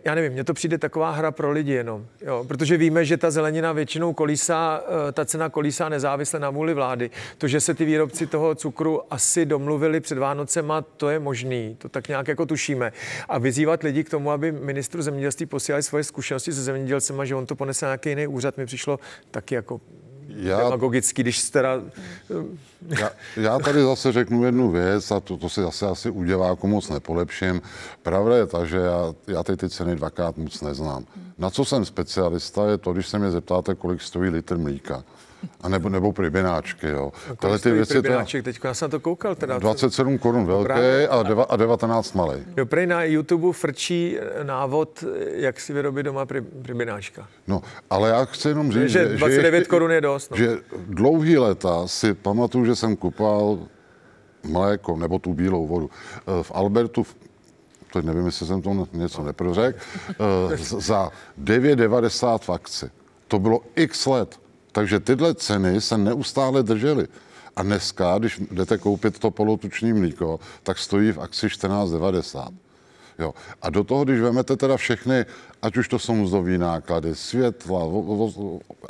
já nevím, mně to přijde taková hra pro lidi jenom, jo, protože víme, že ta zelenina většinou kolísá, eh, ta cena kolísá nezávisle na vůli vlády. To, že se ty výrobci toho cukru asi domluvili před Vánocema, to je možný, to tak nějak jako tušíme. A vyzývat lidi k tomu, aby ministru zemědělství posílali svoje zkušenosti se zemědělcem a že on to ponese na nějaký jiný úřad, mi přišlo taky jako já, demagogicky, když teda... Já, já tady zase řeknu jednu věc a to, to si zase asi u diváku moc nepolepším. Pravda je ta, že já, já teď ty ceny dvakrát moc neznám. Na co jsem specialista je to, když se mě zeptáte, kolik stojí litr mlíka a nebo, nebo pribináčky, jo. Tohle ty věci... Pribináček, teď já jsem na to koukal teda. 27 korun velké a, deva, a 19 malý. Jo, prej na YouTube frčí návod, jak si vyrobit doma pri, pribináčka. No, ale já chci jenom říct, že, že 29 že korun je dost. No. Že dlouhý leta si pamatuju, že jsem kupoval mléko nebo tu bílou vodu. Eh, v Albertu teď nevím, jestli jsem to něco neprořekl, eh, za 9,90 v akci. To bylo x let. Takže tyhle ceny se neustále držely. A dneska, když jdete koupit to polotuční mlíko, tak stojí v akci 14,90. Jo. A do toho, když vezmete teda všechny, ať už to jsou mzdové náklady, světla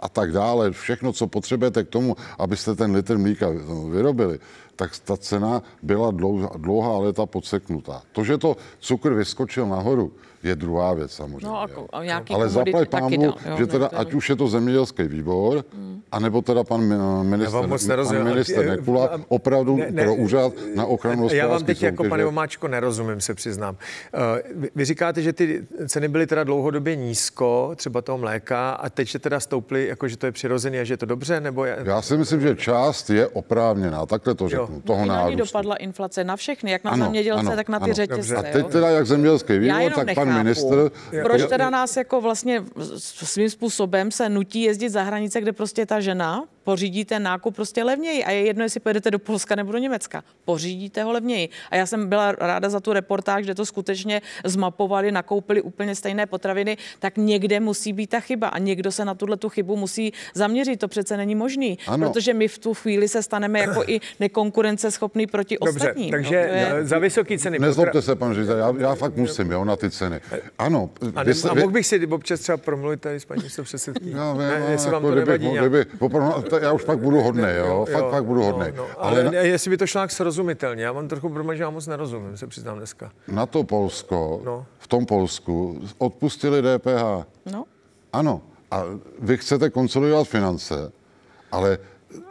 a tak dále, všechno, co potřebujete k tomu, abyste ten litr mlíka vyrobili, tak ta cena byla dlouhá, dlouhá léta podseknutá. To, že to cukr vyskočil nahoru, je druhá věc samozřejmě. No, jako, Ale zaplať pánu, že teda, ať už je to zemědělský výbor, hmm. anebo teda pan minister, pan minister Nekula, opravdu ne, ne, pro úřad na ochranu Já vám teď jako, pane Omáčko, nerozumím, se přiznám. Uh, vy, vy říkáte, že ty ceny byly teda dlouhodobě nízko, třeba toho mléka, a teď se teda stouply, jako že to je přirozené a že je to dobře, nebo... Je... Já si myslím, že část je oprávněná, takhle to řeknu, jo. toho nárůstu. dopadla inflace na všechny, jak na ano, zemědělce, ano, tak na ty ano. řetězce. A teď teda jak zemědělský výbor, tak pan ministr. Proč teda nás jako vlastně svým způsobem se nutí jezdit za hranice, kde prostě ta žena pořídí ten nákup prostě levněji. A je jedno, jestli pojedete do Polska nebo do Německa. Pořídíte ho levněji. A já jsem byla ráda za tu reportáž, kde to skutečně zmapovali, nakoupili úplně stejné potraviny, tak někde musí být ta chyba a někdo se na tuhle tu chybu musí zaměřit. To přece není možný, ano. protože my v tu chvíli se staneme jako i nekonkurenceschopný proti Dobře, ostatním. Takže je... za vysoké ceny. Nezlobte se, pan Žiža, já, já fakt musím, jo, na ty ceny. Ano. A, ne, jste, a mohl bych si občas třeba promluvit tady s paní předsedkyní? Já vím, ne, jestli vám to nevadí kdyby, kdyby, to já už pak budu hodný, jo? jo fakt, jo, fakt budu hodný. No, no, ale, ale na... jestli by to šlo srozumitelně, já mám trochu problém, že já moc nerozumím, se přiznám dneska. Na to Polsko, no. v tom Polsku, odpustili DPH. No. Ano. A vy chcete konsolidovat finance, ale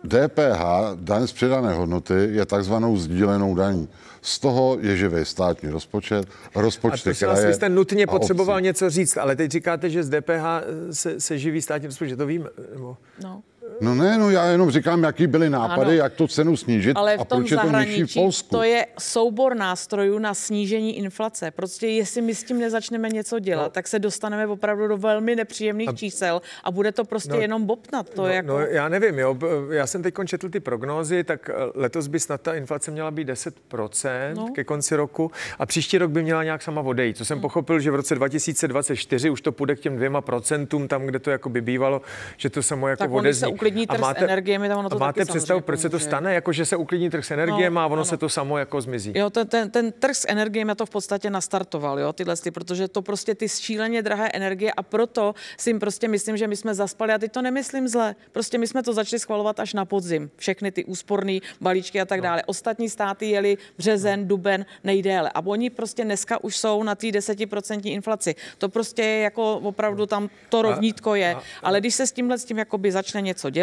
DPH, daň z přidané hodnoty, je takzvanou sdílenou daní. Z toho je živý státní rozpočet, rozpočty a to Vy jste nutně potřeboval obcí. něco říct, ale teď říkáte, že z DPH se, se živí státní rozpočet, to víme. Nebo... No. No ne, no já jenom říkám, jaký byly nápady, ano. jak tu cenu snížit Ale v a tom proč je to nižší v Polsku. To je soubor nástrojů na snížení inflace. Prostě jestli my s tím nezačneme něco dělat, no. tak se dostaneme opravdu do velmi nepříjemných a... čísel a bude to prostě no, jenom bobtnat. To no, jako... no, já nevím, jo. Já jsem teď četl ty prognózy, tak eh, letos by snad ta inflace měla být 10% no. ke konci roku a příští rok by měla nějak sama odejít. Co jsem hmm. pochopil, že v roce 2024 už to půjde k těm dvěma procentům, tam, kde to jako by bývalo, že to samo jako tak odezní uklidní trh máte, s energiemi, tak ono to a máte taky představu, proč se to stane? Jako, že se uklidní trh s energiemi no, a ono ano. se to samo jako zmizí. Jo, ten, ten, ten trh s energiemi to v podstatě nastartoval, jo, tyhle, protože to prostě ty šíleně drahé energie a proto si prostě myslím, že my jsme zaspali a teď to nemyslím zle. Prostě my jsme to začali schvalovat až na podzim. Všechny ty úsporné balíčky a tak no. dále. Ostatní státy jeli březen, duben, nejdéle. A oni prostě dneska už jsou na té desetiprocentní inflaci. To prostě je jako opravdu tam to rovnítko je. Ale když se s tímhle s tím jakoby začne něco dělat,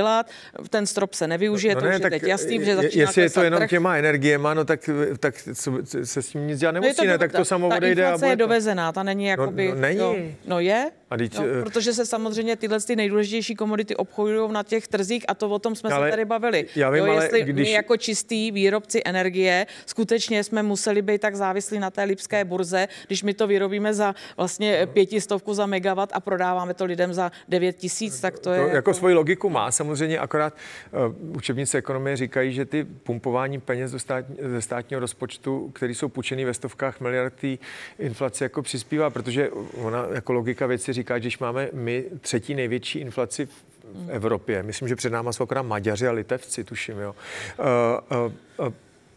ten strop se nevyužije, no, to ne, už je teď jasný, že začíná Jestli je to jenom trh. těma energiema, no tak, tak se s tím nic dělat nemusí, no to, ne, tak to samo odejde. Ta inflace je dovezená, ta není jakoby... No, no, není. No, no je, a teď, no, eh, protože se samozřejmě tyhle ty nejdůležitější komodity obchodují na těch trzích a to o tom jsme ale, se tady bavili. Já vím, jo, jestli ale když... my jako čistý výrobci energie skutečně jsme museli být tak závislí na té lipské burze, když my to vyrobíme za vlastně pětistovku za megawatt a prodáváme to lidem za 9 tisíc, tak to, to je... Jako, jako svoji logiku má, samozřejmě akorát uh, učebnice ekonomie říkají, že ty pumpování peněz do stát, ze státního rozpočtu, které jsou půjčený ve stovkách miliard, inflace jako přispívá, protože ona jako logika věci říká, když máme my třetí největší inflaci v Evropě, myslím, že před náma jsou akorát Maďaři a Litevci, tuším, jo. Uh, uh, uh,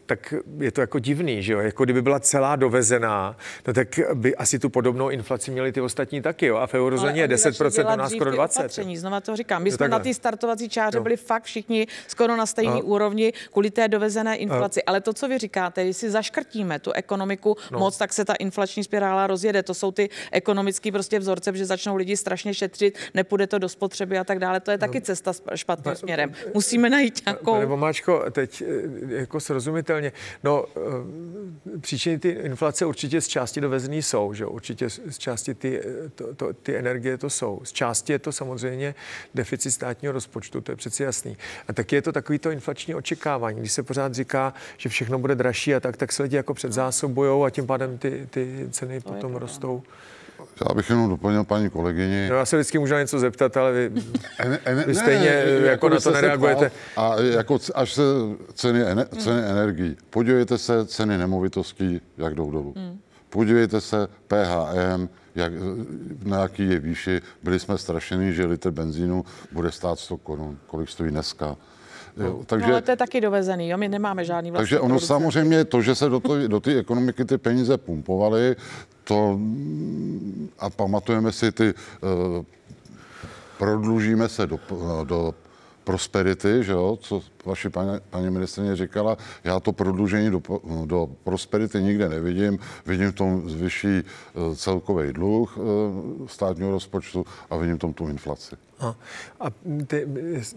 tak je to jako divný, že jo? Jako kdyby byla celá dovezená, no tak by asi tu podobnou inflaci měli ty ostatní taky, jo? A v eurozóně je 10%, u nás skoro 20%. Opatření, znova to říkám. My no jsme takhle. na té startovací čáře no. byli fakt všichni skoro na stejné no. úrovni kvůli té dovezené inflaci. No. Ale to, co vy říkáte, když si zaškrtíme tu ekonomiku no. moc, tak se ta inflační spirála rozjede. To jsou ty ekonomické prostě vzorce, že začnou lidi strašně šetřit, nepůjde to do spotřeby a tak dále. To je no. taky cesta špatným směrem. Musíme najít nějakou... Pane Vomáčko, teď eh, jako srozumitelně pochopitelně. No, eh, příčiny ty inflace určitě z části dovezený jsou, že určitě z části ty, eh, to, to, ty energie to jsou. Z části je to samozřejmě deficit státního rozpočtu, to je přeci jasný. A taky je to takový to inflační očekávání, když se pořád říká, že všechno bude dražší a tak, tak se lidi jako předzásobujou a tím pádem ty, ty ceny to potom rostou. Já bych jenom doplnil paní kolegyni. No, já se vždycky můžu něco zeptat, ale vy, en, en, vy stejně ne, jako, jako na to nereagujete. A jako až se ceny, ene, ceny hmm. energií, podívejte se ceny nemovitostí, jak jdou dolů. Hmm. Podívejte se PHM, jak, na jaký je výši. Byli jsme strašení, že litr benzínu bude stát 100 korun. Kolik stojí dneska? Jo, no, takže, no, ale to je taky dovezený, jo? my nemáme žádný vlastní Takže ono producent. samozřejmě to, že se do, to, do té ekonomiky ty peníze pumpovaly, to a pamatujeme si ty, uh, prodlužíme se do, do prosperity, že jo, co vaši paní, paní ministrině říkala, já to prodlužení do, do prosperity nikde nevidím, vidím v tom vyšší uh, celkový dluh uh, státního rozpočtu a vidím tom tu inflaci. A, a ty,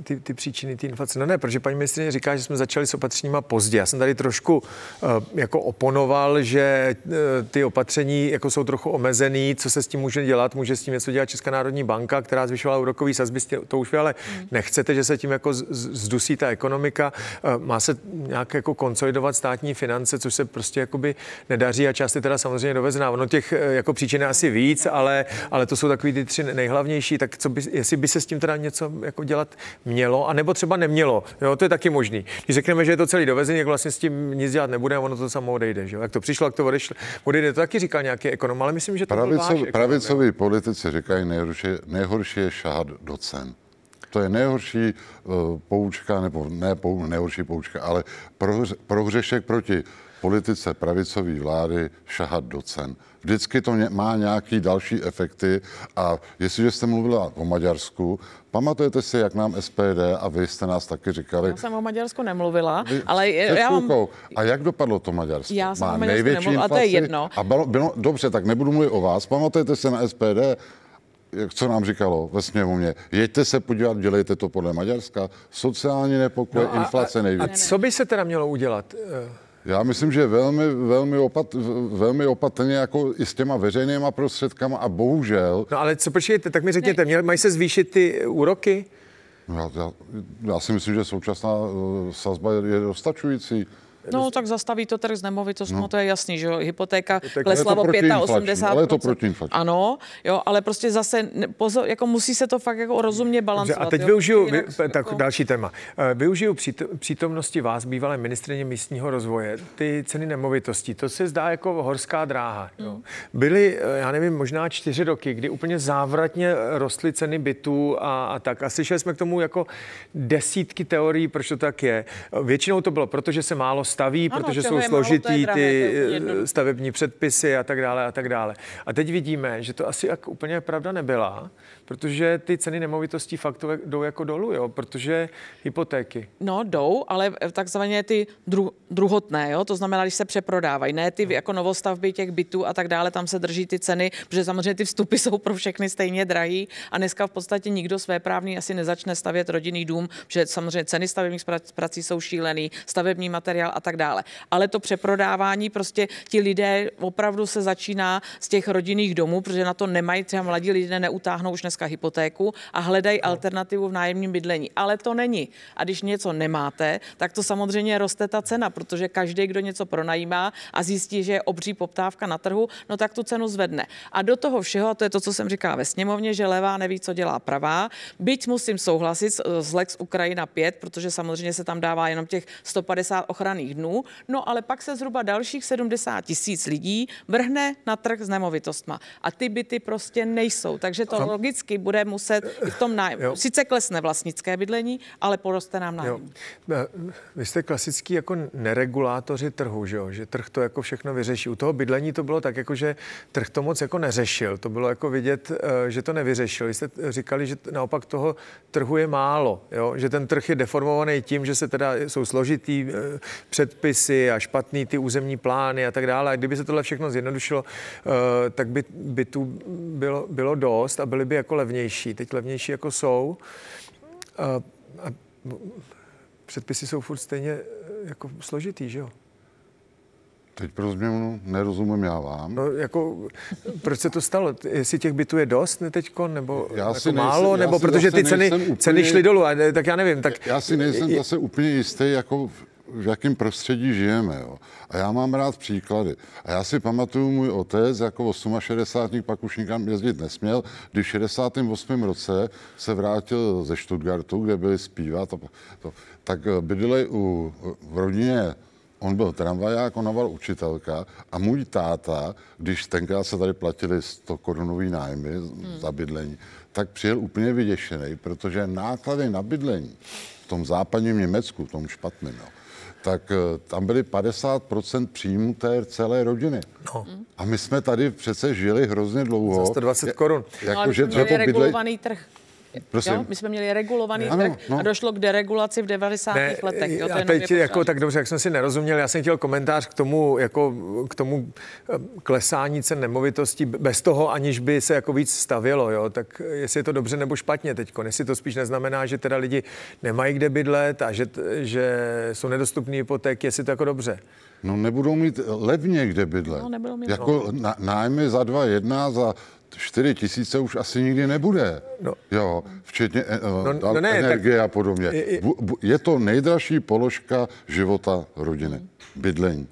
ty, ty příčiny té inflace, no ne, protože paní ministrině říká, že jsme začali s opatřeníma pozdě. Já jsem tady trošku uh, jako oponoval, že uh, ty opatření jako jsou trochu omezený, co se s tím může dělat, může s tím něco dělat Česká národní banka, která zvyšovala úrokový sazby, to už vy ale hmm. nechcete, že se tím jako zdusí ta ekonomika, uh, má se nějak jako konsolidovat státní finance, což se prostě jakoby nedaří a část je teda samozřejmě dovezená. Ono těch jako příčin je asi víc, ale, ale to jsou takový ty tři nejhlavnější, tak co by, jestli by se s tím teda něco jako dělat mělo, anebo třeba nemělo. Jo, to je taky možný. Když řekneme, že je to celý dovezený, jak vlastně s tím nic dělat nebude, ono to samo odejde. Že? Jak to přišlo, jak to odešlo, odejde, to taky říkal nějaký ekonom, ale myslím, že to Pravicov, váš Pravicoví politici říkají, nejhorší, nejhorší je šáhat do cen. To je nejhorší uh, poučka, nebo ne pou, nejhorší poučka, ale prohře, prohřešek proti politice pravicové vlády šahat do cen. Vždycky to má nějaký další efekty a jestliže jste mluvila o Maďarsku, pamatujete si, jak nám SPD a vy jste nás taky říkali. Já jsem o Maďarsku nemluvila, vy, ale já mám... A jak dopadlo to Maďarsko? Já jsem má o Maďarsku největší nemluvila, inflaci, a to je jedno. A bylo, bylo, dobře, tak nebudu mluvit o vás. Pamatujete se na SPD, co nám říkalo ve sněmovně, jeďte se podívat, dělejte to podle Maďarska, sociální nepokoj, no a, inflace největší. A co by se teda mělo udělat? Já myslím, že velmi, velmi, opat, velmi opatrně jako i s těma veřejnýma prostředkama a bohužel... No ale co počkejte, tak mi řekněte, měl, mají se zvýšit ty úroky? Já, já, já si myslím, že současná uh, sazba je, je dostačující. No, tak zastaví to trh s nemovitostmi, no. to je jasný, že jo, hypotéka klesla o 85%. Ale je to protiinflační. Ano, jo, ale prostě zase pozor, jako musí se to fakt jako rozumně balancovat. A teď jo, využiju, vy, tak jako... další téma. Eh, využiju přítomnosti vás, bývalé ministrině místního rozvoje, ty ceny nemovitostí, to se zdá jako horská dráha. Jo. Mm. Byly, eh, já nevím, možná čtyři roky, kdy úplně závratně rostly ceny bytů a, a tak. A slyšeli jsme k tomu jako desítky teorií, proč to tak je. Většinou to bylo, protože se málo staví, ano, protože jsou složitý drahé, ty eh, stavební předpisy a tak dále a tak dále. A teď vidíme, že to asi jak úplně pravda nebyla, protože ty ceny nemovitostí fakt jdou jako dolů, jo, protože hypotéky. No, jdou, ale takzvaně ty dru, druhotné, jo, to znamená, když se přeprodávají, ne ty jako novostavby těch bytů a tak dále, tam se drží ty ceny, protože samozřejmě ty vstupy jsou pro všechny stejně drahý a dneska v podstatě nikdo své právní asi nezačne stavět rodinný dům, že samozřejmě ceny stavebních prací jsou šílený, stavební materiál a tak dále. Ale to přeprodávání, prostě ti lidé opravdu se začíná z těch rodinných domů, protože na to nemají, třeba mladí lidé neutáhnou už dneska hypotéku a hledají no. alternativu v nájemním bydlení. Ale to není. A když něco nemáte, tak to samozřejmě roste ta cena, protože každý, kdo něco pronajímá a zjistí, že je obří poptávka na trhu, no tak tu cenu zvedne. A do toho všeho, a to je to, co jsem říkala ve sněmovně, že levá neví, co dělá pravá. Byť musím souhlasit s Lex Ukrajina 5, protože samozřejmě se tam dává jenom těch 150 ochranných dnů, no ale pak se zhruba dalších 70 tisíc lidí vrhne na trh s nemovitostma. A ty byty prostě nejsou. Takže to logicky bude muset i v tom nájmu. Sice klesne vlastnické bydlení, ale poroste nám nájem. Vy jste klasický jako neregulátoři trhu, že, jo? že trh to jako všechno vyřeší. U toho bydlení to bylo tak, jako že trh to moc jako neřešil. To bylo jako vidět, eh, že to nevyřešil. Vy jste říkali, že naopak toho trhu je málo, jo? že ten trh je deformovaný tím, že se teda jsou složitý eh, předpisy a špatný ty územní plány a tak dále. A kdyby se tohle všechno zjednodušilo, eh, tak by, by tu bylo, bylo dost a byly by jako levnější. Teď levnější jako jsou. A, a předpisy jsou furt stejně eh, jako složitý, že jo? Teď pro změnu nerozumím já vám. No, jako, proč se to stalo? Jestli těch bytů je dost teďko, nebo já jako si málo, nejsem, nebo protože ty ceny, úplně, ceny šly dolů, tak já nevím. Tak... Já si nejsem zase úplně jistý, jako v jakém prostředí žijeme. Jo. A já mám rád příklady. A já si pamatuju, můj otec jako 68. pak už nikam jezdit nesměl, když v 68. roce se vrátil ze Stuttgartu, kde byli zpívat, to, to, tak bydleli u, v rodině on byl tramvaják, ona byla učitelka a můj táta, když tenkrát se tady platili 100 korunový nájmy hmm. za bydlení, tak přijel úplně vyděšený, protože náklady na bydlení v tom západním Německu, tom špatném, jo, tak eh, tam byly 50% příjmů té celé rodiny. No. A my jsme tady přece žili hrozně dlouho. Za 120 korun. Jako, no, že, že to bydlej... trh. Prosím. Jo? My jsme měli regulovaný ano, trh no. a došlo k deregulaci v 90. Ne, letech. Jo? To a teď jako, tak dobře, jak jsme si nerozuměli, já jsem chtěl komentář k tomu, jako, k tomu eh, klesání cen nemovitostí bez toho, aniž by se jako víc stavělo, jo? tak jestli je to dobře nebo špatně teď. Jestli to spíš neznamená, že teda lidi nemají kde bydlet a že, že jsou nedostupné hypotéky, jestli to jako dobře. No nebudou mít levně kde bydlet. No, nebudou mít jako no. nájmy za dva jedna, za 4 tisíce už asi nikdy nebude. No. Jo, včetně eh, no, no ne, energie tak, a podobně. Je, je to nejdražší položka života rodiny. Bydlení.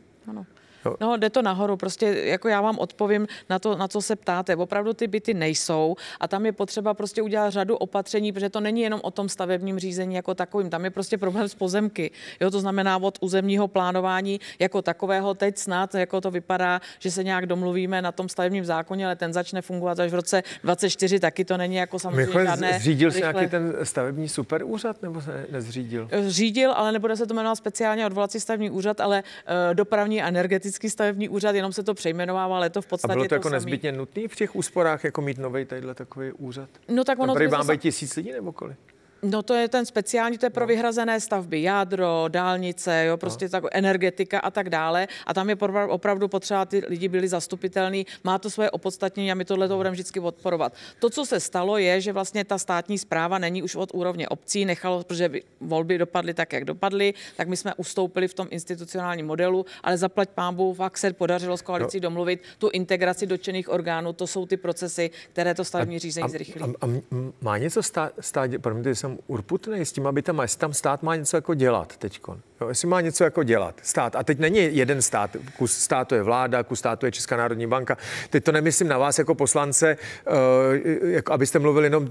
No, jde to nahoru. Prostě jako já vám odpovím na to, na co se ptáte. Opravdu ty byty nejsou a tam je potřeba prostě udělat řadu opatření, protože to není jenom o tom stavebním řízení jako takovým. Tam je prostě problém s pozemky. Jo, to znamená od územního plánování jako takového teď snad, jako to vypadá, že se nějak domluvíme na tom stavebním zákoně, ale ten začne fungovat až v roce 24, taky to není jako samozřejmě Michal, žádné... Zřídil se nějaký ten stavební superúřad nebo se nezřídil? Zřídil, ale nebude se to jmenovat speciálně odvolací stavební úřad, ale uh, dopravní energetický energetický stavební úřad, jenom se to přejmenovává, ale to v podstatě. A bylo to, to jako samý. nezbytně nutný v těch úsporách, jako mít nový tadyhle takový úřad? No tak ono. Tady máme tisíc lidí nebo kolik? No to je ten speciální, to je pro no. vyhrazené stavby, jádro, dálnice, jo, prostě no. tak, energetika a tak dále. A tam je opravdu potřeba, ty lidi byli zastupitelní, má to svoje opodstatnění a my tohle to budeme vždycky odporovat. To, co se stalo, je, že vlastně ta státní zpráva není už od úrovně obcí, nechalo, protože volby dopadly tak, jak dopadly, tak my jsme ustoupili v tom institucionálním modelu, ale zaplať pámbu, fakt se podařilo s koalicí no. domluvit tu integraci dotčených orgánů, to jsou ty procesy, které to stavební řízení zrychlí. A, a, a má něco stát, stát promiňte, jsem jsem urputný s těma bytama, jestli tam stát má něco jako dělat teď. Jo, jestli má něco jako dělat. Stát. A teď není jeden stát. Kus státu je vláda, kus státu je Česká národní banka. Teď to nemyslím na vás jako poslance, uh, jako abyste mluvili jenom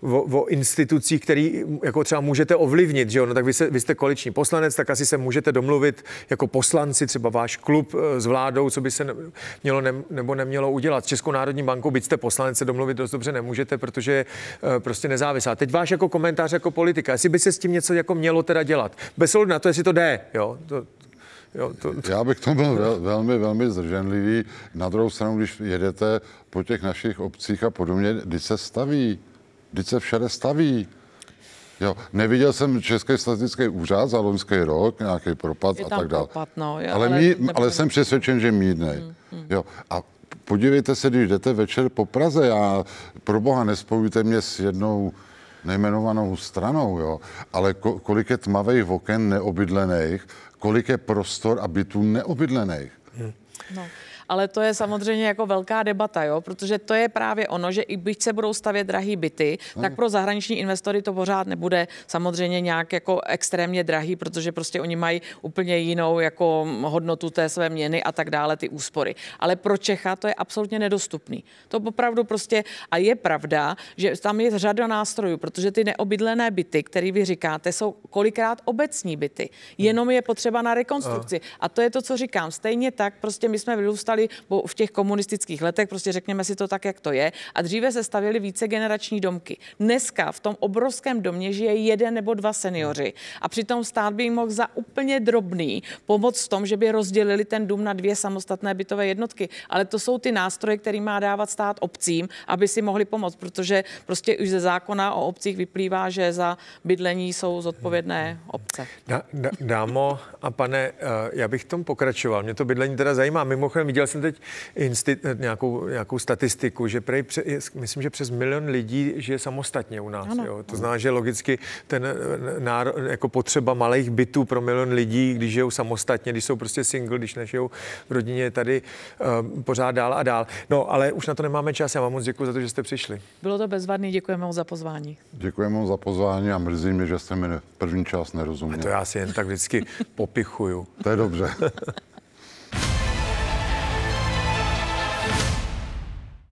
o, o institucích, který jako třeba můžete ovlivnit. Že jo? No, tak vy, se, vy jste koaliční poslanec, tak asi se můžete domluvit jako poslanci, třeba váš klub s vládou, co by se mělo ne, nebo nemělo udělat. S Českou národní bankou, byť jste poslanec, se domluvit dost dobře nemůžete, protože je uh, prostě nezávislá. Teď váš jako komentář jako politika, jestli by se s tím něco jako mělo teda dělat. Bez na to, jestli to jde, jo. To, Jo, to, to... Já bych to byl vel, velmi, velmi zdrženlivý. Na druhou stranu, když jedete po těch našich obcích a podobně, kdy se staví, kdy se všade staví. Jo, neviděl jsem Český statistický úřad za loňský rok, nějaký propad a tak dále. No, ale, ale, mí, ale jsem přesvědčen, že mírnej. Hmm, hmm. Jo, a podívejte se, když jdete večer po Praze a pro boha nespojujte mě s jednou nejmenovanou stranou, jo, ale ko, kolik je tmavých oken neobydlených, kolik je prostor a bytů neobydlených. Hmm. No ale to je samozřejmě jako velká debata, jo, protože to je právě ono, že i byť se budou stavět drahý byty, no. tak pro zahraniční investory to pořád nebude samozřejmě nějak jako extrémně drahý, protože prostě oni mají úplně jinou jako hodnotu té své měny a tak dále, ty úspory. Ale pro Čecha to je absolutně nedostupný. To opravdu prostě, a je pravda, že tam je řada nástrojů, protože ty neobydlené byty, které vy říkáte, jsou kolikrát obecní byty. Jenom je potřeba na rekonstrukci. A to je to, co říkám. Stejně tak prostě my jsme vyrůstali stavěli v těch komunistických letech, prostě řekněme si to tak, jak to je. A dříve se stavěly více generační domky. Dneska v tom obrovském domě žije jeden nebo dva seniori a přitom stát by jim mohl za úplně drobný pomoct v tom, že by rozdělili ten dům na dvě samostatné bytové jednotky. Ale to jsou ty nástroje, který má dávat stát obcím, aby si mohli pomoct, protože prostě už ze zákona o obcích vyplývá, že za bydlení jsou zodpovědné obce. Da, da, dámo a pane, eh, já bych tom pokračoval. Mě to bydlení teda zajímá. Mimochodem viděl jsem teď insti- nějakou, nějakou statistiku, že prej, pře, myslím, že přes milion lidí žije samostatně u nás. Jo. To znamená, že logicky ten eh, náro, jako potřeba malých bytů pro milion lidí, když žijou samostatně, když jsou prostě single, když nežijou v rodině tady uh, pořád dál a dál. No, ale už na to nemáme čas. Já vám moc děkuji za to, že jste přišli. Bylo to bezvadný, děkujeme moc za pozvání. Děkujeme moc za pozvání a mrzí mě, že jste mi první čas nerozuměli. A to já si jen tak vždycky popichuju. To je dobře.